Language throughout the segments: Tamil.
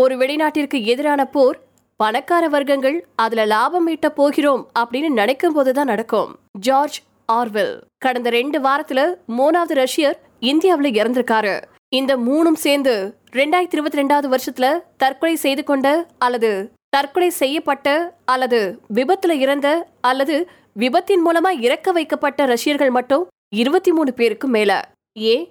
ஒரு வெளிநாட்டிற்கு எதிரான போர் பணக்கார வர்க்கங்கள் அதுல லாபம் ஈட்ட போகிறோம் அப்படின்னு நினைக்கும் போதுதான் நடக்கும். George Orwell. கடந்த ரெண்டு வாரத்துல மூணாவது ரஷ்யர் இந்தியாவுல இறந்திருக்காரு. இந்த மூணும் சேர்ந்து ரெண்டாயிரத்தி இருபத்தி ரெண்டாவது வருஷத்துல தற்கொலை செய்து கொண்ட அல்லது தற்கொலை செய்யப்பட்ட அல்லது விபத்துல இறந்த அல்லது விபத்தின் மூலமா இறக்க வைக்கப்பட்ட ரஷ்யர்கள் மட்டும் இருபத்தி மூணு பேருக்கு மேல. ஏன்?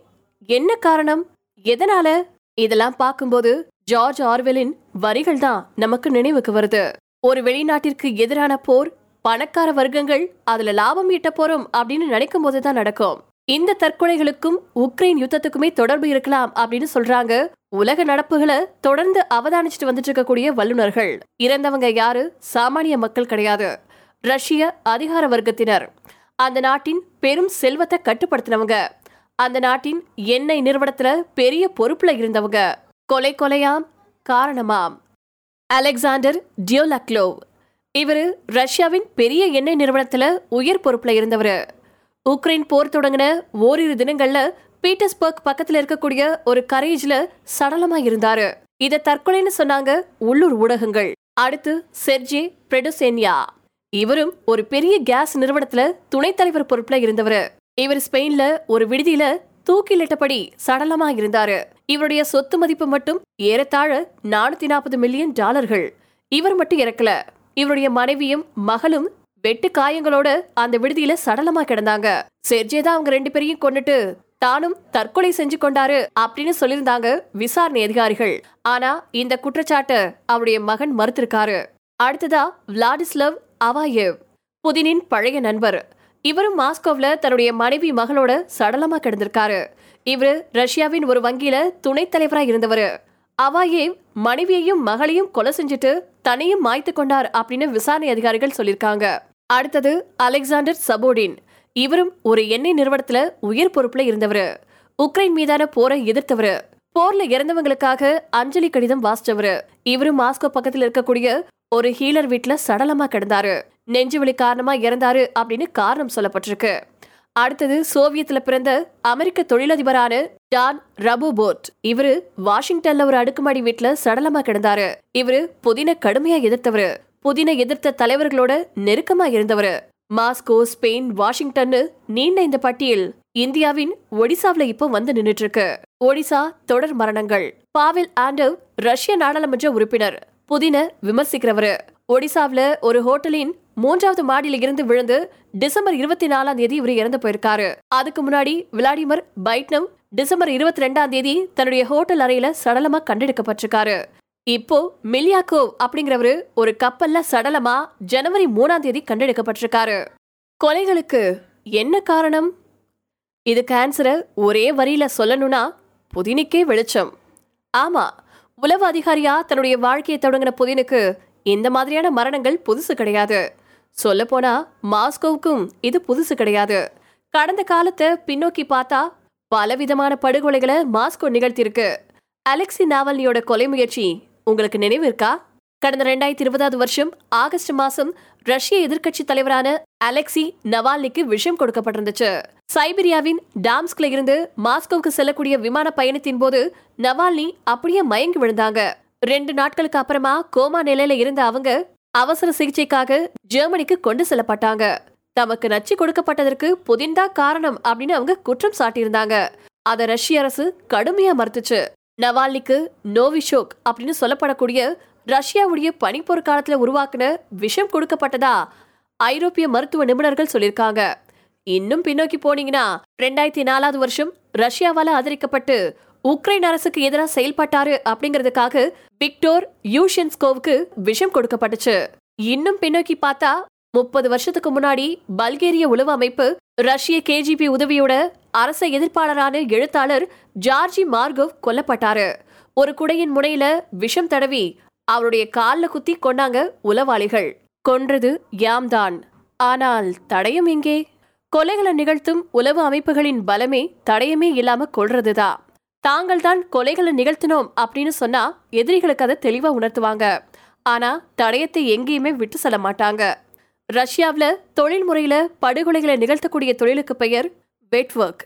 என்ன காரணம்? எதனால? இதெல்லாம் பார்க்கும்போது ஜார்ஜ் ஆர்வெலின் வரிகள் தான் நமக்கு நினைவுக்கு வருது. ஒரு வெளிநாட்டிற்கு எதிரான போர் பணக்கார வர்க்கங்கள் அதுல லாபம் ஈட்ட போறோம் அப்படின்னு நினைக்கும் போதுதான் நடக்கும். இந்த தற்கொலைகளுக்கும் உக்ரைன் யுத்தத்துக்குமே தொடர்பு இருக்கலாம் அப்படின்னு சொல்றாங்க. உலக நடப்புகளை தொடர்ந்து அவதானிச்சுட்டு வந்துட்டு இருக்கக்கூடிய வல்லுநர்கள். இறந்தவங்க யாரு? சாமானிய மக்கள் கிடையாது. ரஷ்ய அதிகார வர்க்கத்தினர். அந்த நாட்டின் பெரும் செல்வத்தை கட்டுப்படுத்தினவங்க. அந்த நாட்டின் எண்ணெய் நிறுவனத்துல பெரிய பொறுப்புல இருந்தவங்க. கொலை கொலையாம் காரணமாம். அலெக்சாண்டர் டியோலக்லோவ் இவர் ரஷ்யாவின் பெரிய எண்ணெய் நிறுவனத்தில் உயர் பொறுப்பில் இருந்தவர். உக்ரைன் போர் தொடங்கின ஓரிரு தினங்களில் பீட்டர்ஸ்பர்க் பக்கத்தில் இருக்கக்கூடிய ஒரு கரேஜில் சடலமாக இருந்தார். இதை தற்கொலைன்னு சொன்னாங்க உள்ளூர் ஊடகங்கள். அடுத்து செர்ஜே பிரெடோசேனியா இவரும் ஒரு பெரிய கேஸ் நிறுவனத்துல துணைத் தலைவர் பொறுப்புல இருந்தவர். இவர் ஸ்பெயின்ல ஒரு விடுதியில தூக்கிலிட்டபடி சடலமா இருந்தாரு. இவருடைய சொத்து மதிப்பு மட்டும் ஏறத்தாழ நானூத்தி நாற்பது மில்லியன் டாலர்கள். இவர் மட்டும் இறக்கல. இவருடைய மனைவியும் மகளும் வெட்டு காயங்களோட அந்த விடுதியில சடலமா கிடந்தாங்க. செர்ஜே தான் அவங்க ரெண்டு பேரையும் கொண்டுட்டு தானும் தற்கொலை செஞ்சு கொண்டாரு அப்படின்னு சொல்லியிருந்தாங்க விசாரணை அதிகாரிகள். ஆனா இந்த குற்றச்சாட்டை அவருடைய மகன் மறுத்திருக்காரு. அடுத்ததா விளாடிஸ்லவ் அவாயேவ் புதினின் பழைய நண்பர். இவரும் மாஸ்கோவ்ல தன்னுடைய மனைவி மகளோட சடலமாக கிடந்திருக்காரு. இவரு ரஷ்யாவின் ஒரு வங்கியில துணைத் தலைவராக இருந்தவரு. அவாயேவ் மனைவியையும் மகளையும் கொலை செஞ்சுட்டு தன்னையும் மாய்த்து கொண்டார் அப்படின்னு விசாரணை அதிகாரிகள் சொல்லியிருக்காங்க. அடுத்தது அலெக்சாண்டர் சபோடின். இவரும் ஒரு எண்ணெய் நிறுவனத்துல உயர் பொறுப்புல இருந்தவரு. உக்ரைன் மீதான போரை எதிர்த்தவரு. போர்ல இறந்தவங்களுக்காக அஞ்சலி கடிதம் வாசிச்சவரு. இவரும் மாஸ்கோ பக்கத்தில் இருக்கக்கூடிய ஒரு ஹீலர் வீட்டுல சடலமா கிடந்தாரு. நெஞ்சுவலி காரணமா இறந்தாரு அப்படின்னு காரணம் சொல்லப்பட்டிருக்கு. அடுத்தது சோவியத்தில் பிறந்த அமெரிக்க தொழிலதிபரான டான் ரபோபோட். இவரு வாஷிங்டன்ல ஒரு அடுக்குமாடி வீட்டுல சடலமா கிடந்தாரு. இவரு புதின கடுமையா எதிர்த்தவரு. புதின எதிர்த்த தலைவர்களோட நெருக்கமா இருந்தவரு. மாஸ்கோ ஸ்பெயின் வாஷிங்டன்னு நீண்ட இந்த பட்டியல் இந்தியாவின் ஒடிசாவில இப்போ வந்து நின்னுட்டு இருக்கு. ஒடிசா தொடர் மரணங்கள். பாவில் ஆண்டவ் ரஷ்ய நாடாளுமன்ற உறுப்பினர். புதின விமர்சிக்கிறவரு. ஒடிசாவில் ஒரு ஹோட்டலின் மூன்றாவது மாடியில இருந்து விழுந்து டிசம்பர் இருபத்தி நாலாம் தேதி இவர் இறந்து போயிருக்காரு. அதுக்கு முன்னாடி விளாடிமர் பைட்னம் டிசம்பர் இருபத்தி ரெண்டாம் தேதி தன்னுடைய ஹோட்டல் அறையில சடலமா கண்டெடுக்கப்பட்டிருக்காரு. இப்போ மில்யாக்கோவ் அப்படிங்கிறவரு ஒரு கப்பல்ல சடலமா ஜனவரி மூணாம் தேதி கண்டெடுக்கப்பட்டிருக்காரு. கொலைகளுக்கு என்ன காரணம்? இது கேன்சரை ஒரே வரியில சொல்லணும்னா புதினிக்கே வெளிச்சம். ஆமா உளவு அதிகாரியா தன்னுடைய வாழ்க்கையை தொடங்கின புதினுக்கு இந்த மாதிரியான மரணங்கள் புதுசு கிடையாது. சொல்லப்போனா மாஸ்கோவுக்கும் இது புதுசு கிடையாது. கடந்த காலத்தை பின்னோக்கி பார்த்தா பலவிதமான படுகொலைகளை மாஸ்கோ நிகழ்த்தியிருக்கு. அலெக்சி நாவல்னியோட கொலை முயற்சி உங்களுக்கு நினைவு இருக்கா? கடந்த ரெண்டாயிரத்தி இருபதாவது வருஷம் ஆகஸ்ட் மாசம் ரஷ்ய எதிர்க்கட்சி தலைவரான அலெக்சி நவால்னிக்கு விஷம் கொடுக்கப்பட்டிருந்துச்சு. சைபீரியாவின் டாம்ஸ்க்ல இருந்து மாஸ்கோவுக்கு செல்லக்கூடிய விமான பயணத்தின் போது நவால்னி அப்படியே மயங்கி விழுந்தாங்க. ரெண்டு நாட்களுக்கு அப்புறமா கோமா நிலையில இருந்த அவங்க அவசர சிகிச்சைக்காக ஜெர்மனிக்கு கொண்டு செல்லப்பட்டாங்க. தமக்கு நச்சு கொடுக்கப்பட்டதற்கு புதிந்தா காரணம் அப்படின்னு அவங்க குற்றம் சாட்டியிருந்தாங்க. அத ரஷ்ய அரசு கடுமையா மறுத்துச்சு. நவால்னிக்கு நோவிஷோக் அப்படின்னு சொல்லப்படக்கூடிய ரஷ்யாவுடைய பனிப்போர் காலத்துல உருவாக்குன விஷம் கொடுக்கப்பட்டதா ஐரோப்பிய மருத்துவ நிபுணர்கள் சொல்லியிருக்காங்க இன்னும் பின்னோக்கி போனீங்கன்னா ரெண்டாயிரத்தி நாலாவது வருஷம் ரஷ்யாவால ஆதரிக்கப்பட்டு உக்ரைன் அரசுக்கு எதிராக செயல்பட்டாரு அப்படிங்கிறதுக்காக விக்டோர் யூஷின்ஸ்கோவுக்கு விஷம் கொடுக்கப்பட்டுச்சு. இன்னும் பின்னோக்கி பார்த்தா முப்பது வருஷத்துக்கு முன்னாடி பல்கேரிய உளவு அமைப்பு ரஷ்ய கேஜிபி உதவியோட அரச எதிர்ப்பாளரான எழுத்தாளர் ஜார்ஜி மார்கோவ் கொல்லப்பட்டாரு. ஒரு குடையின் முனையில விஷம் தடவி அவருடைய கால்ல குத்தி கொண்டாங்க உளவாளிகள். கொன்றது யாம்தான். ஆனால் தடயம் எங்கே? கொலைகளை நிகழ்த்தும் உளவு அமைப்புகளின் பலமே தடயமே இல்லாம கொள்றதுதான் தாங்கள் தான் கொலைகளை நிகழ்த்தினோம் அப்படின்னு சொன்னா எதிரிகளுக்கு அதை தெளிவா உணர்த்துவாங்க. ஆனா தடயத்தை எங்கேயுமே விட்டு செல்ல மாட்டாங்க. ரஷ்யாவுல தொழில்முறையில படுகொலைகளை நிகழ்த்தக்கூடிய தொழிலுக்கு பெயர் வெட் ஒர்க்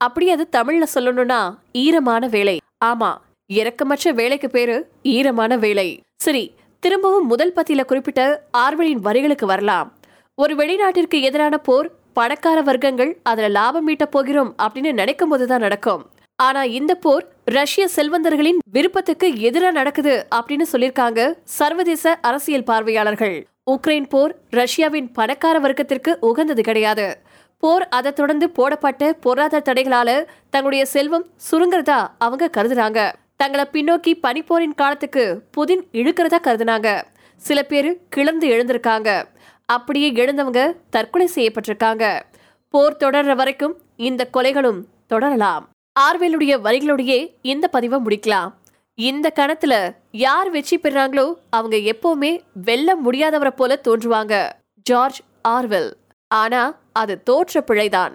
அப்படி அது தமிழ்ல சொல்லணும்னா ஈரமான வேலை. ஆமா இறக்கமற்ற வேலைக்கு பேரு ஈரமான வேலை. சரி திரும்பவும் முதல் பத்தியில குறிப்பிட்ட ஆர்வலின் வரிகளுக்கு வரலாம். ஒரு வெளிநாட்டிற்கு எதிரான போர் பணக்கார வர்க்கங்கள் அதுல லாபம் ஈட்ட போகிறோம் அப்படின்னு நினைக்கும் போதுதான் நடக்கும். ஆனா இந்த போர் ரஷ்ய செல்வந்தர்களின் விருப்பத்துக்கு எதிராக நடக்குது அப்படின்னு சொல்லிருக்காங்க சர்வதேச அரசியல் பார்வையாளர்கள். உக்ரைன் போர் ரஷ்யாவின் பணக்கார வர்க்கத்திற்கு உகந்தது கிடையாது. போர் அதை தொடர்ந்து போடப்பட்ட பொருளாதார தடைகளால தங்களுடைய செல்வம் சுருங்குறதா அவங்க கருதுறாங்க. தங்களை பின்னோக்கி பனிப்போரின் காலத்துக்கு புதின் இழுக்கிறதா கருதுனாங்க. சில பேர் கிளர்ந்து எழுந்திருக்காங்க. அப்படியே எழுந்தவங்க தற்கொலை செய்யப்பட்டிருக்காங்க. போர் தொடர்ற வரைக்கும் இந்த கொலைகளும் தொடரலாம். ஆர்வலுடைய வரிகளோடையே இந்த பதிவை முடிக்கலாம். இந்த கணத்துல யார் வெற்றி பெறாங்களோ அவங்க எப்பவுமே வெல்ல முடியாதவரை போல தோன்றுவாங்க. George Orwell. ஆனா அது தோற்ற பிழைதான்.